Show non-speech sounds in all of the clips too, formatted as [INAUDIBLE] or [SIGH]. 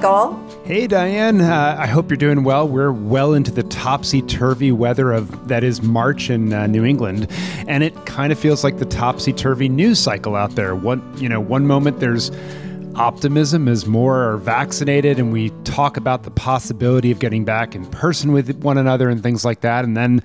Michael. Hey, Diane. Uh, I hope you're doing well. We're well into the topsy turvy weather of that is March in uh, New England, and it kind of feels like the topsy turvy news cycle out there. One, you know, one moment there's optimism as more are vaccinated and we talk about the possibility of getting back in person with one another and things like that. And then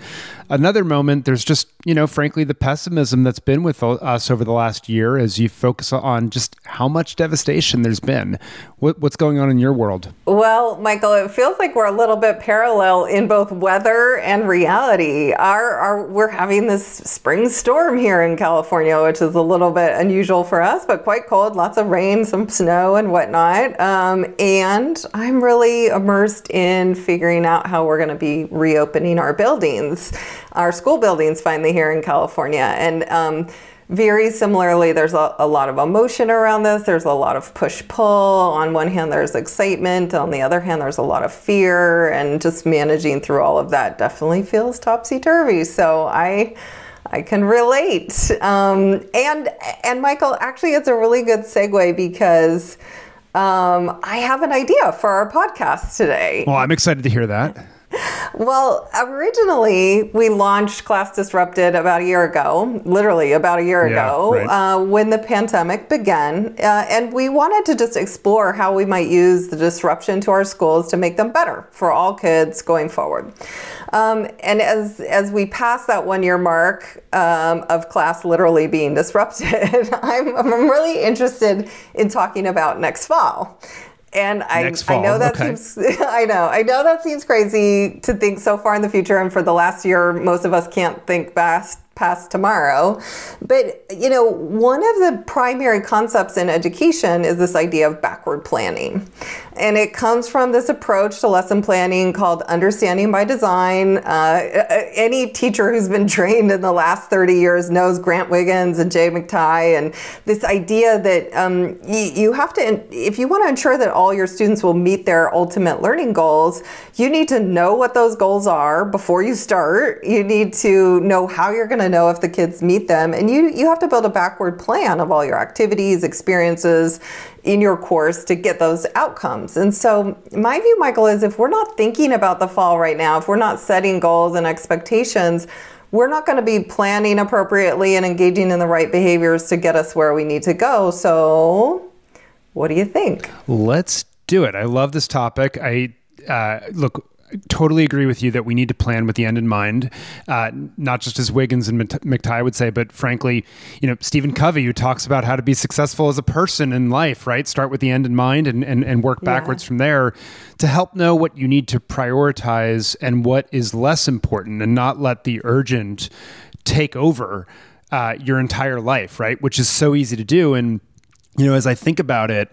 another moment, there's just, you know, frankly, the pessimism that's been with us over the last year as you focus on just how much devastation there's been. What, what's going on in your world? Well, Michael, it feels like we're a little bit parallel in both weather and reality. Our, our, we're having this spring storm here in California, which is a little bit unusual for us, but quite cold, lots of rain, some snow and whatnot. Um, and I'm really immersed in figuring out how we're going to be reopening our buildings, our school buildings finally here in California. And um, very similarly, there's a, a, lot of emotion around this. There's a lot of push pull. On one hand, there's excitement. On the other hand, there's a lot of fear. And just managing through all of that definitely feels topsy turvy. So I. I can relate. Um, and and Michael, actually, it's a really good segue because um, I have an idea for our podcast today. Well, I'm excited to hear that. Well, originally we launched Class Disrupted about a year ago, literally about a year yeah, ago, right. uh, when the pandemic began. Uh, and we wanted to just explore how we might use the disruption to our schools to make them better for all kids going forward. Um, and as as we pass that one year mark um, of class literally being disrupted, [LAUGHS] I'm, I'm really interested in talking about next fall. And I, I know that okay. seems [LAUGHS] I know I know that seems crazy to think so far in the future, and for the last year, most of us can't think past past tomorrow. But, you know, one of the primary concepts in education is this idea of backward planning. And it comes from this approach to lesson planning called understanding by design. Uh, any teacher who's been [LAUGHS] trained in the last 30 years knows Grant Wiggins and Jay McTighe, and this idea that um, you, you have to, if you want to ensure that all your students will meet their ultimate learning goals, you need to know what those goals are before you start. You need to know how you're going to know if the kids meet them. And you, you have to build a backward plan of all your activities, experiences in your course to get those outcomes. And so, my view, Michael, is if we're not thinking about the fall right now, if we're not setting goals and expectations, we're not going to be planning appropriately and engaging in the right behaviors to get us where we need to go. So, what do you think? Let's do it. I love this topic. I uh, look totally agree with you that we need to plan with the end in mind, uh, not just as Wiggins and McTighe would say, but frankly, you know, Stephen Covey, who talks about how to be successful as a person in life, right? Start with the end in mind and, and, and work backwards yeah. from there to help know what you need to prioritize and what is less important and not let the urgent take over uh, your entire life, right? Which is so easy to do. And, you know, as I think about it,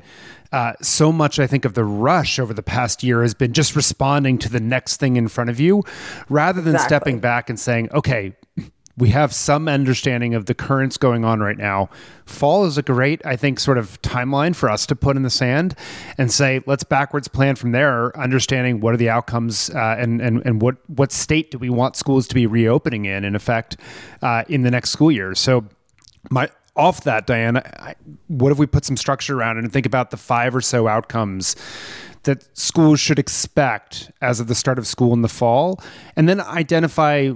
uh, so much I think of the rush over the past year has been just responding to the next thing in front of you rather than exactly. stepping back and saying, okay, we have some understanding of the currents going on right now. Fall is a great, I think, sort of timeline for us to put in the sand and say, let's backwards plan from there, understanding what are the outcomes uh, and, and, and what, what state do we want schools to be reopening in, in effect, uh, in the next school year. So, my off that, Diana, what if we put some structure around it and think about the five or so outcomes that schools should expect as of the start of school in the fall, and then identify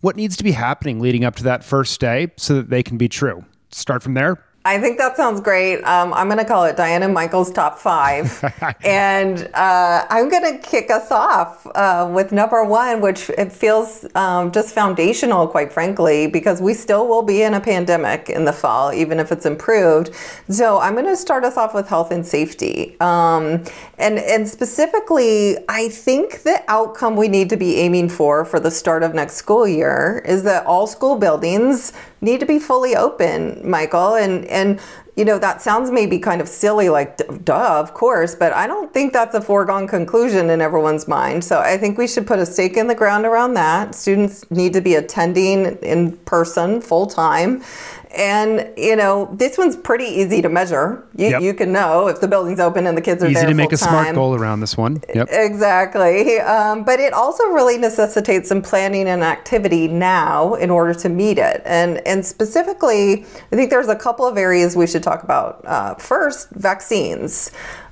what needs to be happening leading up to that first day so that they can be true? Start from there. I think that sounds great. Um, I'm going to call it Diana Michael's top five. [LAUGHS] and uh, I'm going to kick us off uh, with number one, which it feels um, just foundational, quite frankly, because we still will be in a pandemic in the fall, even if it's improved. So I'm going to start us off with health and safety. Um, and, and specifically, I think the outcome we need to be aiming for for the start of next school year is that all school buildings need to be fully open, Michael. And and you know that sounds maybe kind of silly, like duh, of course, but I don't think that's a foregone conclusion in everyone's mind. So I think we should put a stake in the ground around that. Students need to be attending in person full time, and you know, this one's pretty easy to measure. You, yep. you can know if the building's open and the kids are easy there. Easy to make a smart goal around this one. Yep. Exactly. Um, but it also really necessitates some planning and activity now in order to meet it. And and specifically, I think there's a couple of areas we should talk about. Uh, first, vaccines.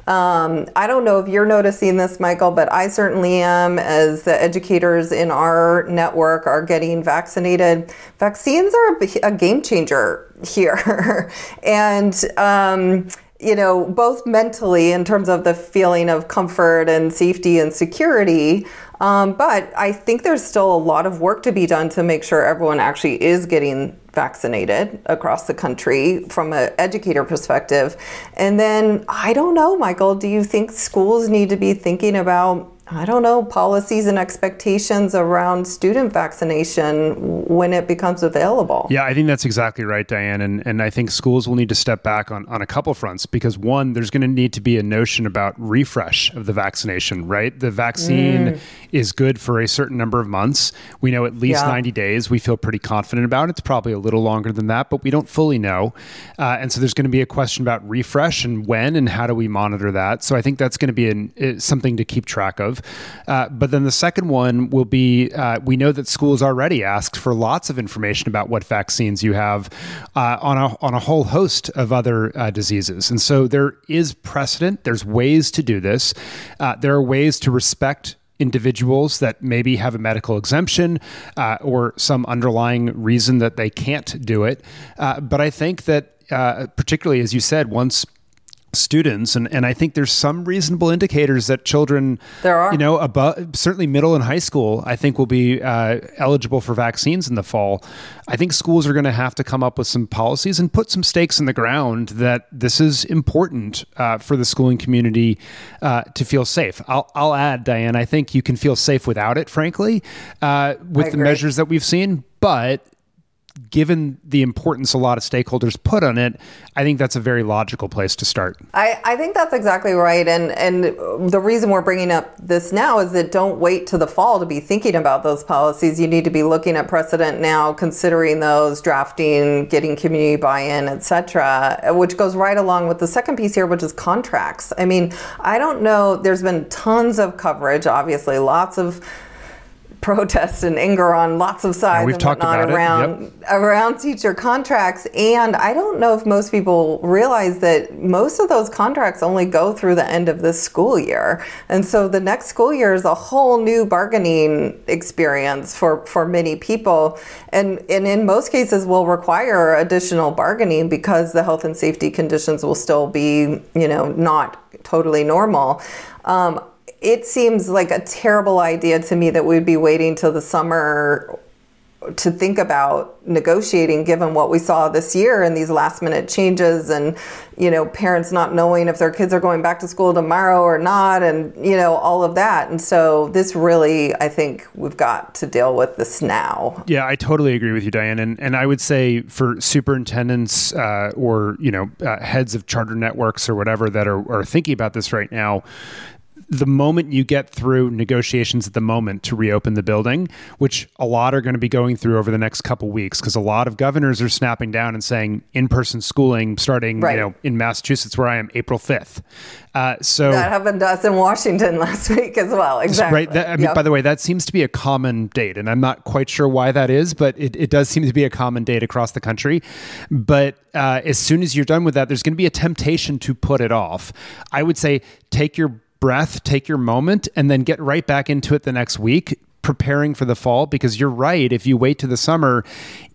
Um, I don't know if you're noticing this, Michael, but I certainly am as the educators in our network are getting vaccinated. Vaccines are a, game changer [LAUGHS] here. and, um, you know, both mentally in terms of the feeling of comfort and safety and security. Um, but I think there's still a lot of work to be done to make sure everyone actually is getting vaccinated across the country from an educator perspective. And then I don't know, Michael, do you think schools need to be thinking about I don't know, policies and expectations around student vaccination when it becomes available. Yeah, I think that's exactly right, Diane. And, and I think schools will need to step back on, on a couple fronts because, one, there's going to need to be a notion about refresh of the vaccination, right? The vaccine mm. is good for a certain number of months. We know at least yeah. 90 days. We feel pretty confident about it. It's probably a little longer than that, but we don't fully know. Uh, and so there's going to be a question about refresh and when and how do we monitor that. So I think that's going to be an, something to keep track of. Uh, but then the second one will be uh, we know that schools already asked for lots of information about what vaccines you have uh, on, a, on a whole host of other uh, diseases. And so there is precedent, there's ways to do this. Uh, there are ways to respect individuals that maybe have a medical exemption uh, or some underlying reason that they can't do it. Uh, but I think that, uh, particularly as you said, once students and, and I think there's some reasonable indicators that children there are. you know above certainly middle and high school I think will be uh, eligible for vaccines in the fall. I think schools are going to have to come up with some policies and put some stakes in the ground that this is important uh, for the schooling community uh, to feel safe. I'll, I'll add Diane I think you can feel safe without it frankly uh, with the measures that we've seen but given the importance a lot of stakeholders put on it, I think that's a very logical place to start. I, I think that's exactly right. And, and the reason we're bringing up this now is that don't wait to the fall to be thinking about those policies. You need to be looking at precedent now, considering those, drafting, getting community buy-in, et cetera, which goes right along with the second piece here, which is contracts. I mean, I don't know, there's been tons of coverage, obviously, lots of protests and anger on lots of sides yeah, we've and talked whatnot around yep. around teacher contracts. And I don't know if most people realize that most of those contracts only go through the end of this school year. And so the next school year is a whole new bargaining experience for, for many people. And and in most cases will require additional bargaining because the health and safety conditions will still be, you know, not totally normal. Um, it seems like a terrible idea to me that we'd be waiting till the summer to think about negotiating given what we saw this year and these last minute changes and you know parents not knowing if their kids are going back to school tomorrow or not and you know all of that. And so this really i think we've got to deal with this now. Yeah i totally agree with you diane. And, and i would say for superintendents uh, or you know uh, heads of charter networks or whatever that are, are thinking about this right now the moment you get through negotiations at the moment to reopen the building, which a lot are going to be going through over the next couple weeks, because a lot of governors are snapping down and saying in-person schooling starting, right. you know, in Massachusetts where I am, April fifth. Uh, so that happened to us in Washington [LAUGHS] last week as well. Exactly. Right. That, I mean, yep. by the way, that seems to be a common date, and I'm not quite sure why that is, but it, it does seem to be a common date across the country. But uh, as soon as you're done with that, there's going to be a temptation to put it off. I would say take your breath, take your moment, and then get right back into it the next week preparing for the fall because you're right. If you wait to the summer,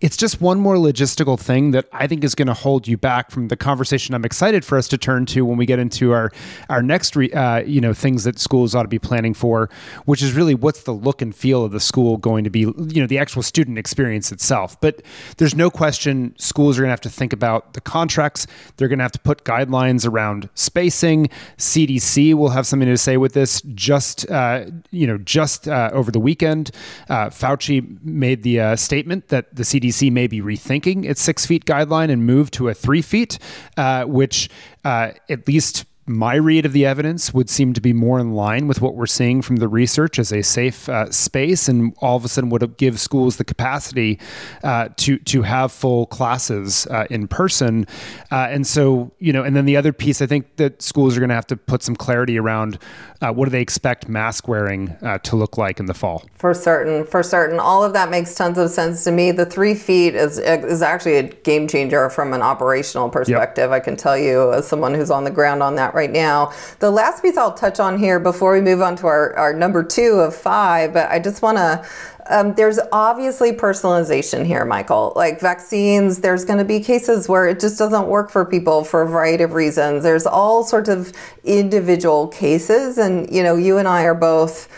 it's just one more logistical thing that I think is going to hold you back from the conversation I'm excited for us to turn to when we get into our our next re, uh, you know things that schools ought to be planning for, which is really what's the look and feel of the school going to be, you know, the actual student experience itself. But there's no question schools are going to have to think about the contracts. They're going to have to put guidelines around spacing. CDC will have something to say with this. Just uh, you know, just uh, over the week weekend. Uh, Fauci made the uh, statement that the CDC may be rethinking its six feet guideline and move to a three feet, uh, which uh, at least my read of the evidence would seem to be more in line with what we're seeing from the research as a safe uh, space, and all of a sudden would give schools the capacity uh, to to have full classes uh, in person. Uh, and so, you know, and then the other piece, I think that schools are going to have to put some clarity around uh, what do they expect mask wearing uh, to look like in the fall. For certain, for certain, all of that makes tons of sense to me. The three feet is is actually a game changer from an operational perspective. Yep. I can tell you, as someone who's on the ground on that right now. The last piece I'll touch on here before we move on to our, our number two of five, but I just want to um, there's obviously personalization here, Michael. Like vaccines, there's going to be cases where it just doesn't work for people for a variety of reasons. There's all sorts of individual cases, and you know, you and I are both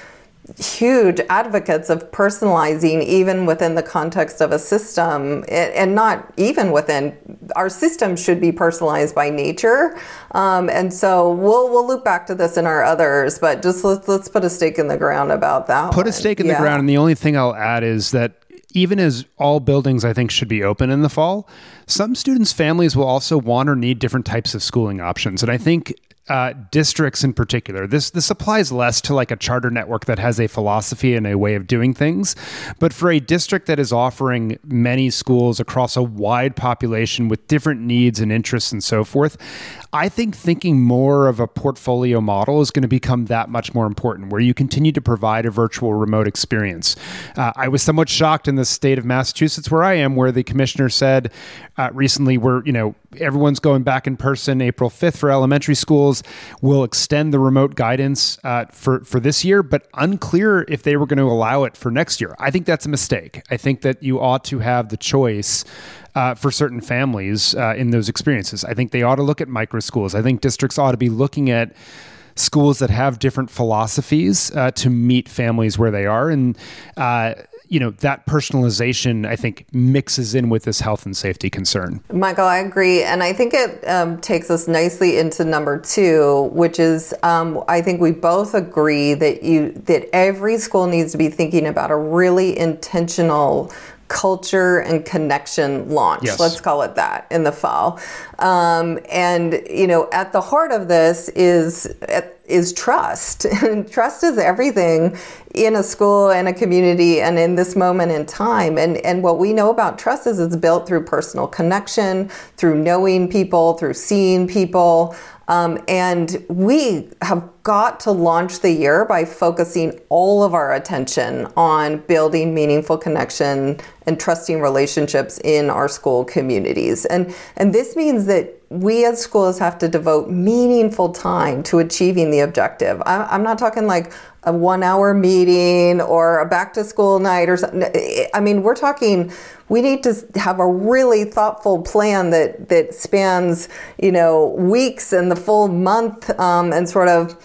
huge advocates of personalizing even within the context of a system and not even within our system should be personalized by nature um, and so we'll we'll loop back to this in our others but just let's let's put a stake in the ground about that put one. a stake in yeah. the ground and the only thing i'll add is that even as all buildings I think should be open in the fall, some students' families will also want or need different types of schooling options. And I think uh, districts in particular. This this applies less to like a charter network that has a philosophy and a way of doing things, but for a district that is offering many schools across a wide population with different needs and interests and so forth, I think thinking more of a portfolio model is going to become that much more important, where you continue to provide a virtual remote experience. Uh, I was somewhat shocked in the state of Massachusetts, where I am, where the commissioner said uh, recently, "We're you know everyone's going back in person April 5th for elementary schools. We'll extend the remote guidance uh, for, for this year, but unclear if they were going to allow it for next year. I think that's a mistake. I think that you ought to have the choice uh, for certain families uh, in those experiences. I think they ought to look at micro schools. I think districts ought to be looking at schools that have different philosophies uh, to meet families where they are. And uh, you know that personalization i think mixes in with this health and safety concern michael i agree and i think it um, takes us nicely into number two which is um, i think we both agree that you that every school needs to be thinking about a really intentional culture and connection launch. Yes. Let's call it that in the fall. Um, and you know, at the heart of this is is trust. [LAUGHS] And trust is everything in a school and a community and in this moment in time. And and what we know about trust is it's built through personal connection, through knowing people, through seeing people. Um, and we have got to launch the year by focusing all of our attention on building meaningful connection and trusting relationships in our school communities. And, and this means that we as schools have to devote meaningful time to achieving the objective. I'm not talking like a one hour meeting or a back to school night or something. I mean, we're talking, we need to have a really thoughtful plan that, that spans, you know, weeks and the full month um, and sort of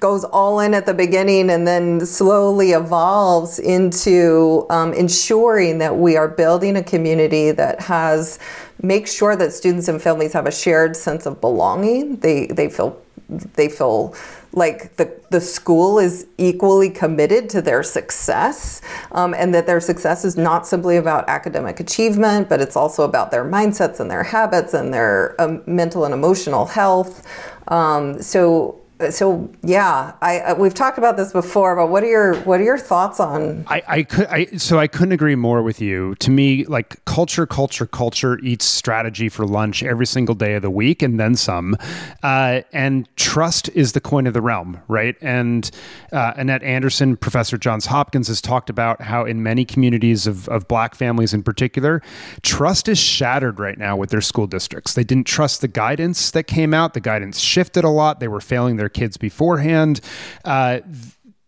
goes all in at the beginning and then slowly evolves into um, ensuring that we are building a community that has make sure that students and families have a shared sense of belonging. They they feel they feel like the, the school is equally committed to their success um, and that their success is not simply about academic achievement but it's also about their mindsets and their habits and their um, mental and emotional health. Um, so so yeah, I, I, we've talked about this before, but what are your what are your thoughts on? I, I could I so I couldn't agree more with you. To me, like culture, culture, culture eats strategy for lunch every single day of the week, and then some. Uh, and trust is the coin of the realm, right? And uh, Annette Anderson, Professor Johns Hopkins, has talked about how in many communities of of Black families in particular, trust is shattered right now with their school districts. They didn't trust the guidance that came out. The guidance shifted a lot. They were failing their kids beforehand. Uh,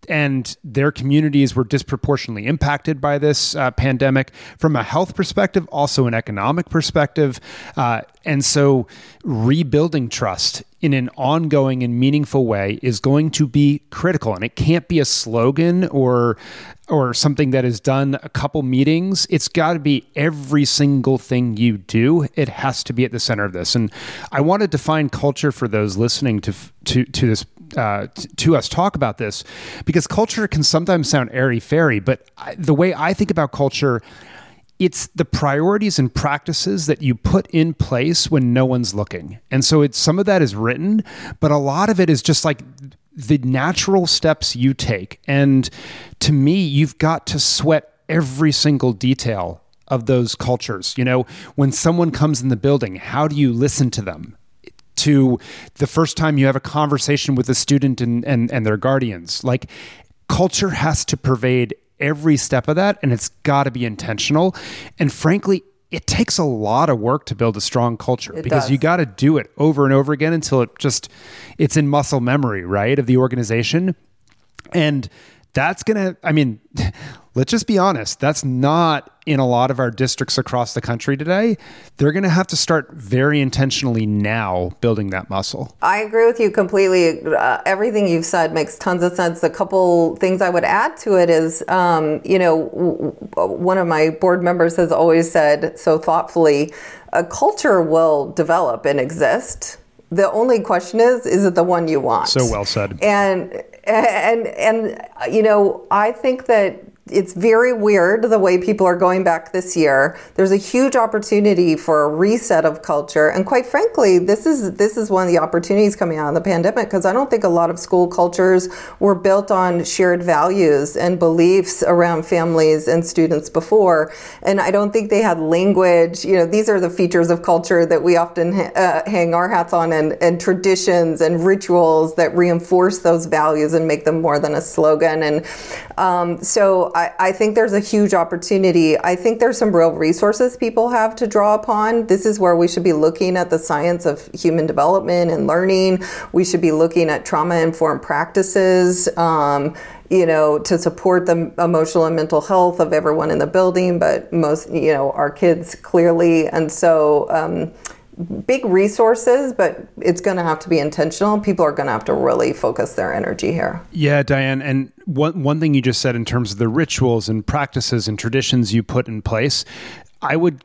and their communities were disproportionately impacted by this uh, pandemic from a health perspective, also an economic perspective. Uh, and so, rebuilding trust in an ongoing and meaningful way is going to be critical. And it can't be a slogan or or something that is done a couple meetings. It's got to be every single thing you do. It has to be at the center of this. And I want to define culture for those listening to to to this uh, to us talk about this because culture can sometimes sound airy fairy, but I, the way I think about culture, it's the priorities and practices that you put in place when no one's looking. And so it's some of that is written, but a lot of it is just like the natural steps you take. And to me, you've got to sweat every single detail of those cultures. You know, when someone comes in the building, how do you listen to them? to the first time you have a conversation with a student and, and, and their guardians. Like culture has to pervade every step of that and it's got to be intentional. And frankly, it takes a lot of work to build a strong culture it because does. you got to do it over and over again until it just it's in muscle memory, right, of the organization. And that's going to I mean, [LAUGHS] let's just be honest, that's not in a lot of our districts across the country today. They're going to have to start very intentionally now building that muscle. I agree with you completely. Uh, everything you've said makes tons of sense. A couple things I would add to it is, um, you know, w- one of my board members has always said so thoughtfully, a culture will develop and exist. The only question is, is it the one you want? So well said. And and and you know, I think that it's very weird the way people are going back this year. There's a huge opportunity for a reset of culture, and quite frankly, this is this is one of the opportunities coming out of the pandemic because I don't think a lot of school cultures were built on shared values and beliefs around families and students before, and I don't think they had language. You know, these are the features of culture that we often uh, hang our hats on, and, and traditions and rituals that reinforce those values and make them more than a slogan. And um, so I, I think there's a huge opportunity. I think there's some real resources people have to draw upon. This is where we should be looking at the science of human development and learning. We should be looking at trauma informed practices. Um, you know, to support the emotional and mental health of everyone in the building, but most, you know, our kids clearly. And so, um, big resources, but it's going to have to be intentional. People are going to have to really focus their energy here. Yeah, Diane. And one, one thing you just said in terms of the rituals and practices and traditions you put in place, I would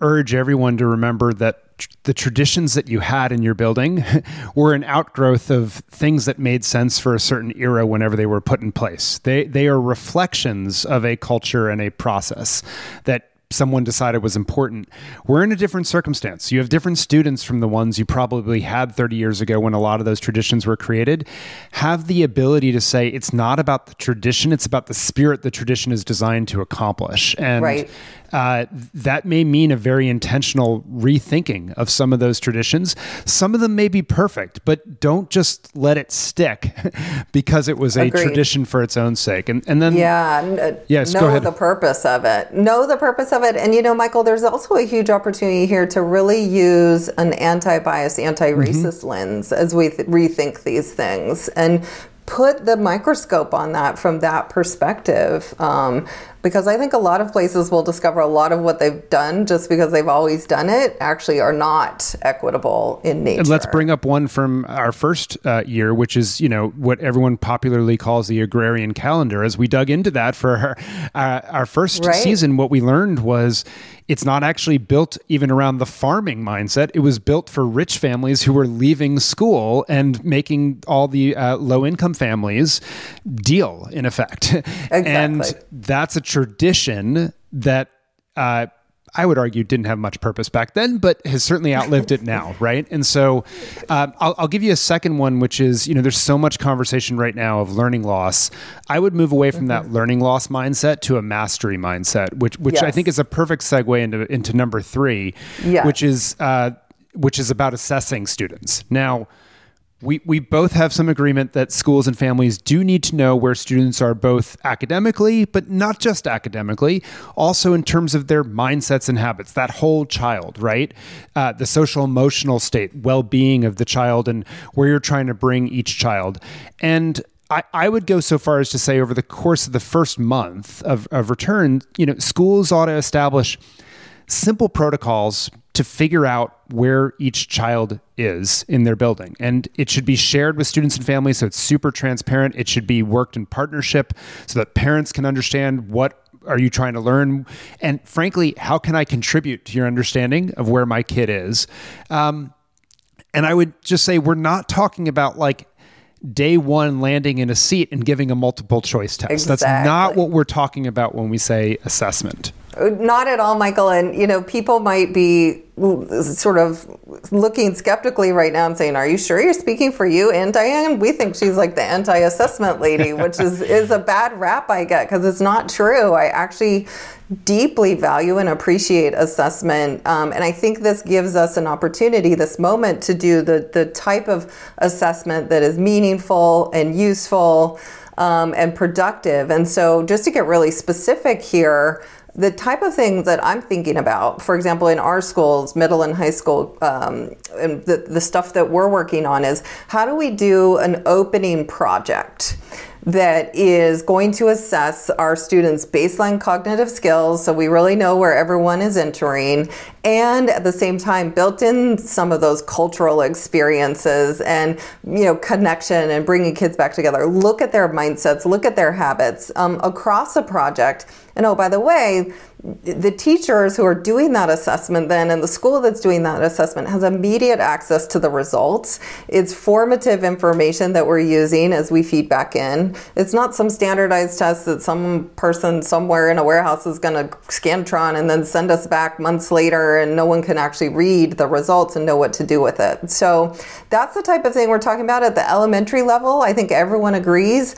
urge everyone to remember that the traditions that you had in your building [LAUGHS] were an outgrowth of things that made sense for a certain era whenever they were put in place. They they are reflections of a culture and a process that someone decided was important. We're in a different circumstance. You have different students from the ones you probably had 30 years ago when a lot of those traditions were created. Have the ability to say it's not about the tradition, it's about the spirit the tradition is designed to accomplish. And right uh, that may mean a very intentional rethinking of some of those traditions. Some of them may be perfect, but don't just let it stick [LAUGHS] because it was a Agreed. tradition for its own sake. And and then yeah, uh, yes, know the purpose of it. Know the purpose of it. And you know, Michael, there's also a huge opportunity here to really use an anti-bias, anti-racist mm-hmm. lens as we th- rethink these things and put the microscope on that from that perspective. Um, because I think a lot of places will discover a lot of what they've done just because they've always done it actually are not equitable in nature. And let's bring up one from our first uh, year, which is you know what everyone popularly calls the agrarian calendar. As we dug into that for our, uh, our first right. season, what we learned was it's not actually built even around the farming mindset. It was built for rich families who were leaving school and making all the uh, low income families deal in effect. [LAUGHS] Exactly. And that's a tradition that uh, I would argue didn't have much purpose back then, but has certainly outlived it now, [LAUGHS] right? And so uh, I'll, I'll, give you a second one, which is you know, there's so much conversation right now of learning loss. I would move away from mm-hmm. that learning loss mindset to a mastery mindset, which which yes. I think is a perfect segue into into number three, yes. which is uh, which is about assessing students. Now we, we both have some agreement that schools and families do need to know where students are both academically, but not just academically, also in terms of their mindsets and habits, that whole child, right? Uh, the social emotional state, well being of the child, and where you're trying to bring each child. And I, I would go so far as to say over the course of the first month of, of return, you know, schools ought to establish simple protocols to figure out where each child is in their building. And it should be shared with students and families so it's super transparent. It should be worked in partnership so that parents can understand what are you trying to learn and frankly how can i contribute to your understanding of where my kid is um, and i would just say we're not talking about like day one landing in a seat and giving a multiple choice test exactly. that's not what we're talking about when we say assessment not at all, Michael. And, you know, people might be sort of looking skeptically right now and saying, Are you sure you're speaking for you and Diane? We think she's like the anti assessment lady, which is, [LAUGHS] is a bad rap I get because it's not true. I actually deeply value and appreciate assessment. Um, and I think this gives us an opportunity, this moment, to do the, the type of assessment that is meaningful and useful um, and productive. And so, just to get really specific here, the type of things that I'm thinking about, for example, in our schools, middle and high school, um, and the, the stuff that we're working on is how do we do an opening project? That is going to assess our students' baseline cognitive skills so we really know where everyone is entering and at the same time built in some of those cultural experiences and you know connection and bringing kids back together. Look at their mindsets look at their habits um, across a project. And oh by the way the teachers who are doing that assessment then and the school that's doing that assessment has immediate access to the results. It's formative information that we're using as we feed back in. It's not some standardized test that some person somewhere in a warehouse is going to scantron and then send us back months later and no one can actually read the results and know what to do with it. So that's the type of thing we're talking about at the elementary level. I think everyone agrees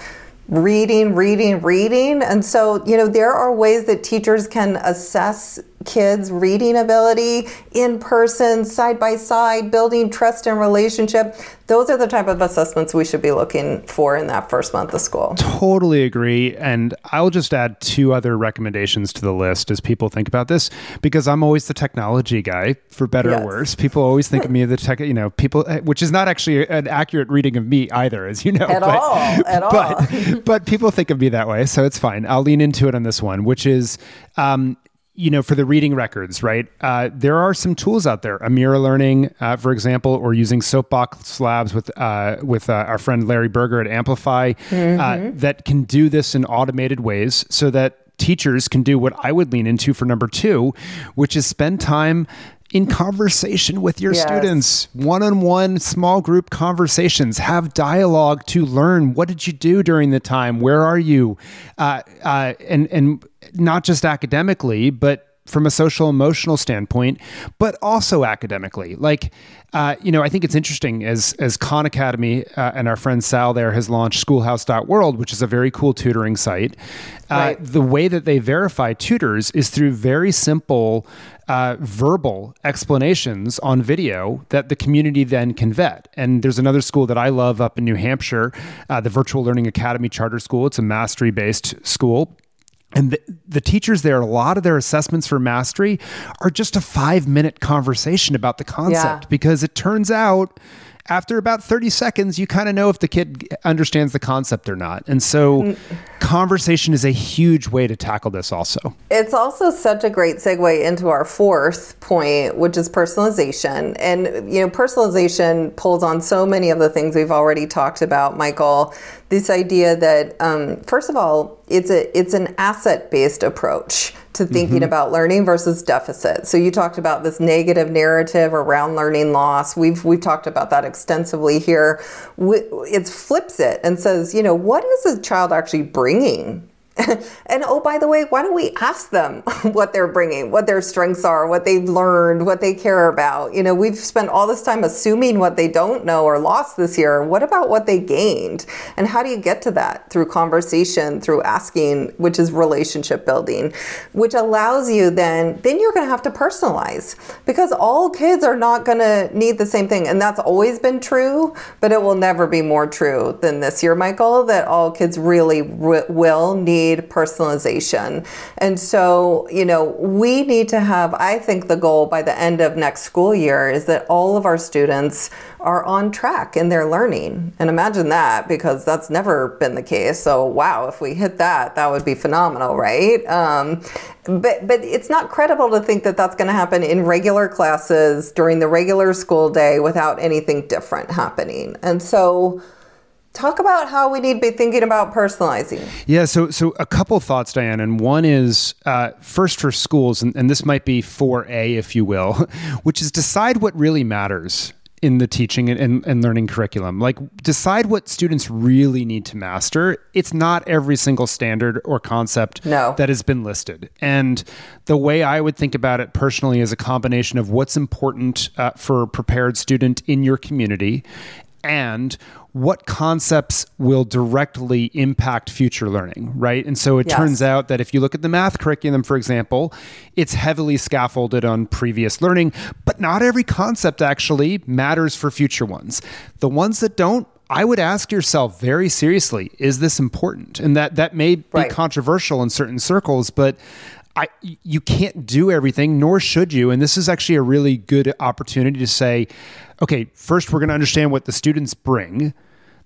reading, reading, reading. And so, you know, there are ways that teachers can assess kids' reading ability in person, side by side, building trust and relationship. Those are the type of assessments we should be looking for in that first month of school. Totally agree. And I'll just add two other recommendations to the list as people think about this, because I'm always the technology guy, for better yes. or worse. People always think of me [LAUGHS] as the tech, you know, people, which is not actually an accurate reading of me either, as you know. At but, all. [LAUGHS] At but, all. [LAUGHS] but people think of me that way. So it's fine. I'll lean into it on this one, which is um, you know, for the reading records, right? Uh, there are some tools out there. Amira Learning, uh, for example, or using Soapbox Labs with uh, with uh, our friend Larry Berger at Amplify, uh, mm-hmm. that can do this in automated ways, so that teachers can do what I would lean into for number two, which is spend time in conversation with your yes. students, one on one, small group conversations. Have dialogue to learn what did you do during the time? Where are you? Uh, uh, and, and not just academically, but from a social emotional standpoint, but also academically. Like, uh, you know, I think it's interesting as as Khan Academy uh, and our friend Sal there has launched Schoolhouse.world, which is a very cool tutoring site. Uh, right. The way that they verify tutors is through very simple uh, verbal explanations on video that the community then can vet. And there's another school that I love up in New Hampshire, uh, the Virtual Learning Academy Charter School. It's a mastery based school and the, the, teachers there, a lot of their assessments for mastery are just a five minute conversation about the concept yeah. because it turns out after about 30 seconds, you kind of know if the kid understands the concept or not. And so, mm. Conversation is a huge way to tackle this, also. It's also such a great segue into our fourth point, which is personalization. And, you know, personalization pulls on so many of the things we've already talked about, Michael. This idea that, um, first of all, it's a it's an asset based approach to thinking mm-hmm. about learning versus deficit. So you talked about this negative narrative around learning loss. We've we've talked about that extensively here. It flips it and says, you know, what is a child actually bringing bringing [LAUGHS] and oh, by the way, why don't we ask them [LAUGHS] what they're bringing, what their strengths are, what they've learned, what they care about? You know, we've spent all this time assuming what they don't know or lost this year. What about what they gained? And how do you get to that? Through conversation, through asking, which is relationship building, which allows you then, then you're going to have to personalize because all kids are not going to need the same thing. And that's always been true, but it will never be more true than this year, Michael, that all kids really will need need personalization. And so, you know, we need to have, I think the goal by the end of next school year is that all of our students are on track in their learning. And imagine that because that's never been the case. So, wow, if we hit that, that would be phenomenal, right? Um, but, but it's not credible to think that that's going to happen in regular classes during the regular school day without anything different happening. And so, Talk about how we need to be thinking about personalizing. Yeah, so so a couple thoughts, Diane, and one is uh, first for schools, and, and this might be 4A, if you will, [LAUGHS] which is decide what really matters in the teaching and, and, learning curriculum. Like, decide what students really need to master. It's not every single standard or concept no. that has been listed. And the way I would think about it personally is a combination of what's important uh, for a prepared student in your community and what concepts will directly impact future learning, right? And so it yes. turns out that if you look at the math curriculum, for example, it's heavily scaffolded on previous learning, but not every concept actually matters for future ones. The ones that don't, I would ask yourself very seriously, is this important? And that that may be right. controversial in certain circles, but I, you can't do everything, nor should you. And this is actually a really good opportunity to say, okay, first we're going to understand what the students bring.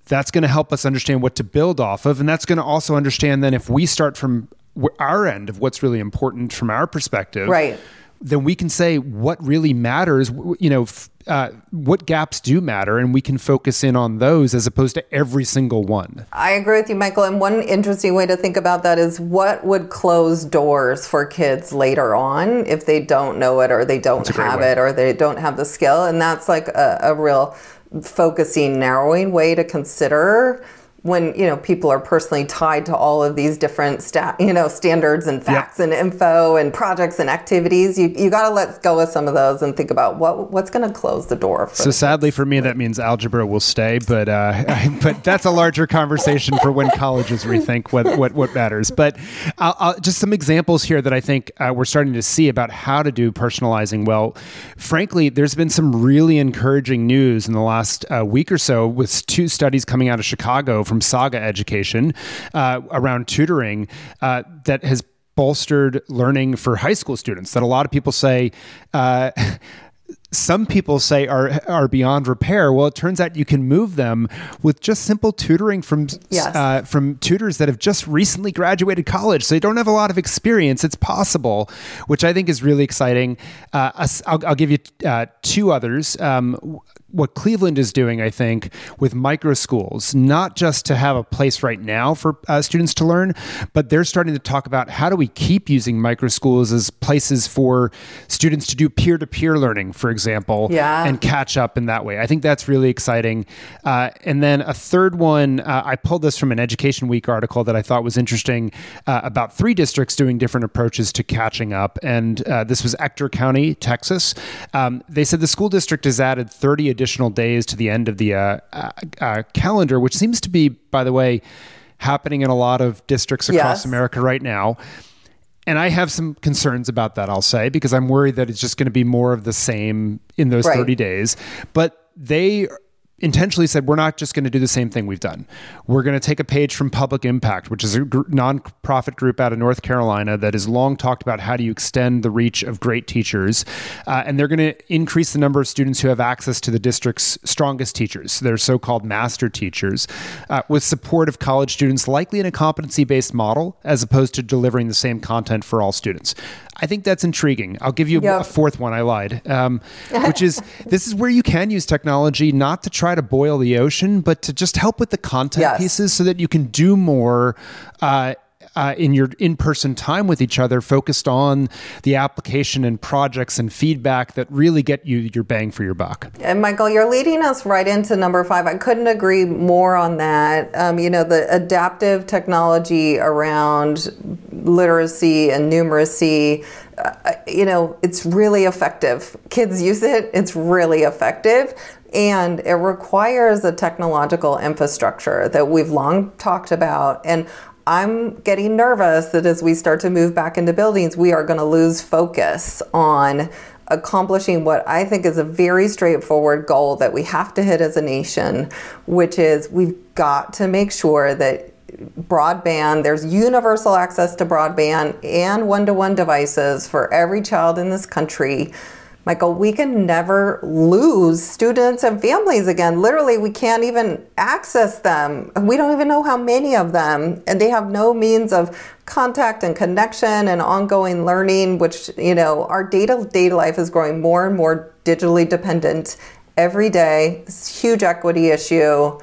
That's going to help us understand what to build off of. And that's going to also understand then if we start from our end of what's really important from our perspective. Right then we can say what really matters, you know, uh, what gaps do matter, and we can focus in on those as opposed to every single one. I agree with you, Michael. And one interesting way to think about that is what would close doors for kids later on if they don't know it or they don't have it or they don't have the skill. And that's like a, a real focusing, narrowing way to consider when you know people are personally tied to all of these different stat you know standards and facts yep. and info and projects and activities you, you got to let go of some of those and think about what what's going to close the door so sadly for me that means algebra will stay but uh, [LAUGHS] but that's a larger conversation for when colleges rethink what what, what matters. But I'll, I'll, just some examples here that I think uh, we're starting to see about how to do personalizing well. Frankly there's been some really encouraging news in the last uh, week or so with two studies coming out of Chicago from Saga Education uh, around tutoring uh, that has bolstered learning for high school students that a lot of people say uh, [LAUGHS] some people say are are beyond repair. Well, it turns out you can move them with just simple tutoring from yes. uh, from tutors that have just recently graduated college, so they don't have a lot of experience. It's possible, which I think is really exciting. Uh, I'll, I'll, give you uh, two others. Um, what Cleveland is doing, I think, with micro schools, not just to have a place right now for uh, students to learn, but they're starting to talk about how do we keep using micro schools as places for students to do peer to peer learning, for example, yeah. and catch up in that way. I think that's really exciting. Uh, and then a third one, uh, I pulled this from an Education Week article that I thought was interesting uh, about three districts doing different approaches to catching up. And uh, this was Ector County, Texas. Um, they said the school district has added 30 additional additional days to the end of the uh, uh, uh, calendar, which seems to be, by the way, happening in a lot of districts across yes. America right now. And I have some concerns about that, I'll say, because I'm worried that it's just going to be more of the same in those right. 30 days. But they intentionally said we're not just going to do the same thing we've done. We're going to take a page from Public Impact, which is a gr- nonprofit group out of North Carolina that has long talked about how do you extend the reach of great teachers, uh, and they're going to increase the number of students who have access to the district's strongest teachers, their so-called master teachers, uh, with support of college students, likely in a competency-based model, as opposed to delivering the same content for all students. I think that's intriguing. I'll give you yep. a fourth one. I lied, um, [LAUGHS] which is this is where you can use technology not to try to boil the ocean, but to just help with the content yes. pieces so that you can do more uh, uh, in your in-person time with each other focused on the application and projects and feedback that really get you your bang for your buck. And michael you're leading us right into number five. I couldn't agree more on that. Um, you know the adaptive technology around literacy and numeracy uh, you know it's really effective. Kids use it. It's really effective. And it requires a technological infrastructure that we've long talked about. And I'm getting nervous that as we start to move back into buildings, we are going to lose focus on accomplishing what I think is a very straightforward goal that we have to hit as a nation, which is we've got to make sure that broadband, there's universal access to broadband and one to one devices for every child in this country Michael, we can never lose students and families again. Literally, we can't even access them. We don't even know how many of them, and they have no means of contact and connection and ongoing learning, which, you know, our data data life is growing more and more digitally dependent every day. It's a huge equity issue.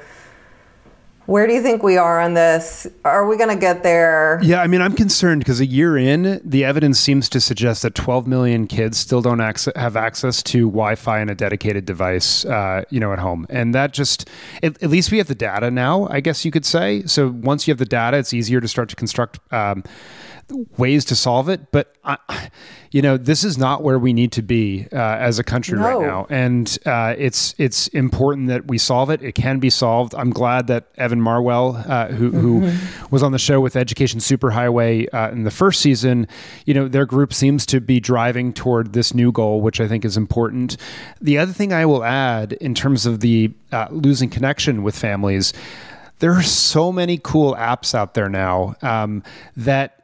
Where do you think we are on this? Are we going to get there? Yeah, I mean, I'm concerned because a year in, the evidence seems to suggest that 12 million kids still don't ac- have access to Wi-Fi and a dedicated device, uh, you know, at home, and that just at, at, least we have the data now. I guess you could say. So once you have the data, it's easier to start to construct. Um, ways to solve it, but I, you know this is not where we need to be uh, as a country no. right now, and uh, it's it's important that we solve it. It can be solved. I'm glad that Evan Marwell, uh, who, mm-hmm. who was on the show with Education Superhighway uh, in the first season, you know their group seems to be driving toward this new goal, which I think is important. The other thing I will add in terms of the uh, losing connection with families there are so many cool apps out there now um, that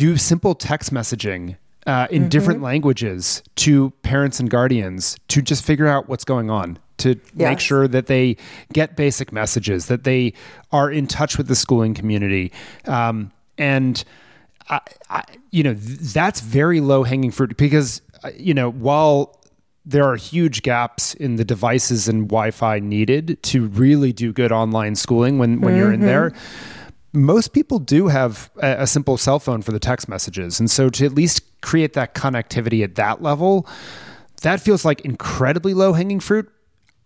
do simple text messaging uh, in mm-hmm. different languages to parents and guardians to just figure out what's going on to yes. make sure that they get basic messages that they are in touch with the schooling community um, and I, I, you know th- that's very low hanging fruit because uh, you know while there are huge gaps in the devices and Wi-Fi needed to really do good online schooling when when mm-hmm. you're in there most people do have a, simple cell phone for the text messages. And so to at least create that connectivity at that level, that feels like incredibly low hanging fruit.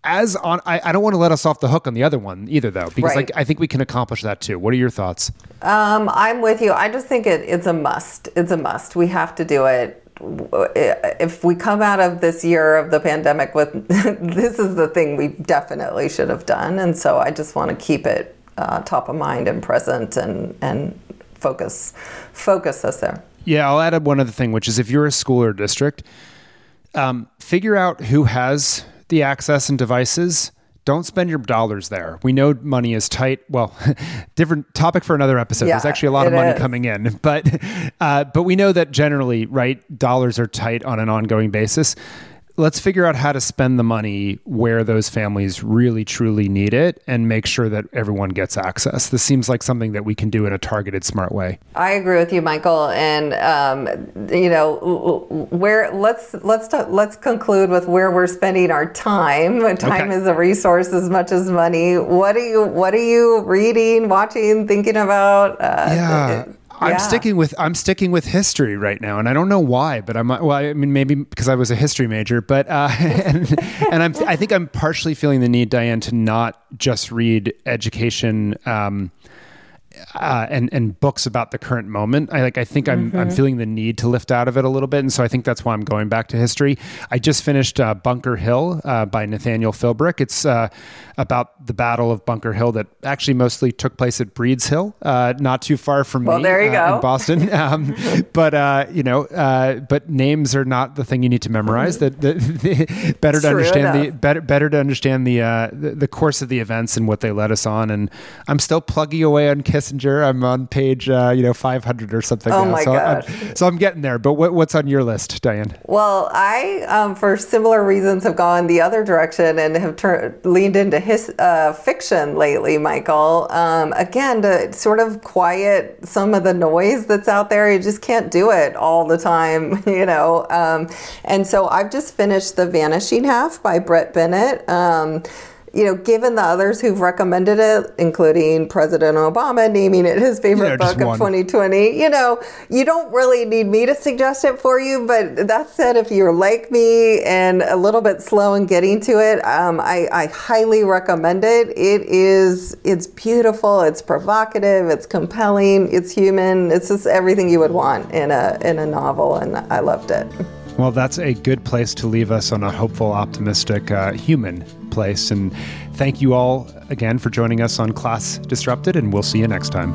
As on, I, I, don't want to let us off the hook on the other one either, though, because right. like I think we can accomplish that too. What are your thoughts? Um, I'm with you. I just think it, it's a must. It's a must. We have to do it if we come out of this year of the pandemic with [LAUGHS] this is the thing we definitely should have done and so i just want to keep it uh, top of mind and present and and focus focus us there. Yeah, I'll add up one other thing, which is if you're a school or district, um, figure out who has the access and devices. Don't spend your dollars there. We know money is tight. Well, [LAUGHS] different topic for another episode. Yeah, There's actually a lot of money is. coming in, [LAUGHS] but uh, but we know that generally, right, dollars are tight on an ongoing basis let's figure out how to spend the money where those families really truly need it and make sure that everyone gets access. This seems like something that we can do in a targeted smart way. I agree with you michael. And um, you know where let's let's talk, let's conclude with where we're spending our time. [LAUGHS] Time okay. is a resource as much as money. What are you what are you reading watching thinking about? Uh, yeah I'm sticking with I'm sticking with history right now, and I don't know why, but I'm well. I mean, maybe because I was a history major, but uh, [LAUGHS] and, and I'm I think I'm partially feeling the need, Diane, to not just read education. Um, uh, and and books about the current moment. I like I think I'm mm-hmm. I'm feeling the need to lift out of it a little bit, and so I think that's why I'm going back to history. I just finished uh, Bunker Hill uh, by Nathaniel Philbrick. It's uh, about the Battle of Bunker Hill that actually mostly took place at Breeds Hill, uh, not too far from well, me. there you uh, go. in Boston. [LAUGHS] Um, but you know, but names are not the thing you need to memorize. That better to understand enough. the better better to understand the, the the course of the events and what they led us on. And I'm still plugging away on Kiss Kissinger. I'm on page, uh, you know, 500 or something. Oh now. my so gosh! I'm, so I'm getting there. But what, what's on your list, Diane? Well, I, um, for similar reasons, have gone the other direction and have tur- leaned into his uh, fiction lately, Michael. Um, again, to sort of quiet some of the noise that's out there. You just can't do it all the time, [LAUGHS] you know. Um, and so I've just finished The Vanishing Half by Brit Bennett. Um, you know, given the others who've recommended it, including President Obama naming it his favorite yeah, book of 2020, you know, you don't really need me to suggest it for you. But that said, if you're like me and a little bit slow in getting to it, um, I, I highly recommend it. It is, it's beautiful, it's provocative, it's compelling, it's human, it's just everything you would want in a in a novel, and I loved it. Well, that's a good place to leave us on a hopeful, optimistic, uh, human place. And thank you all again for joining us on Class Disrupted, and we'll see you next time.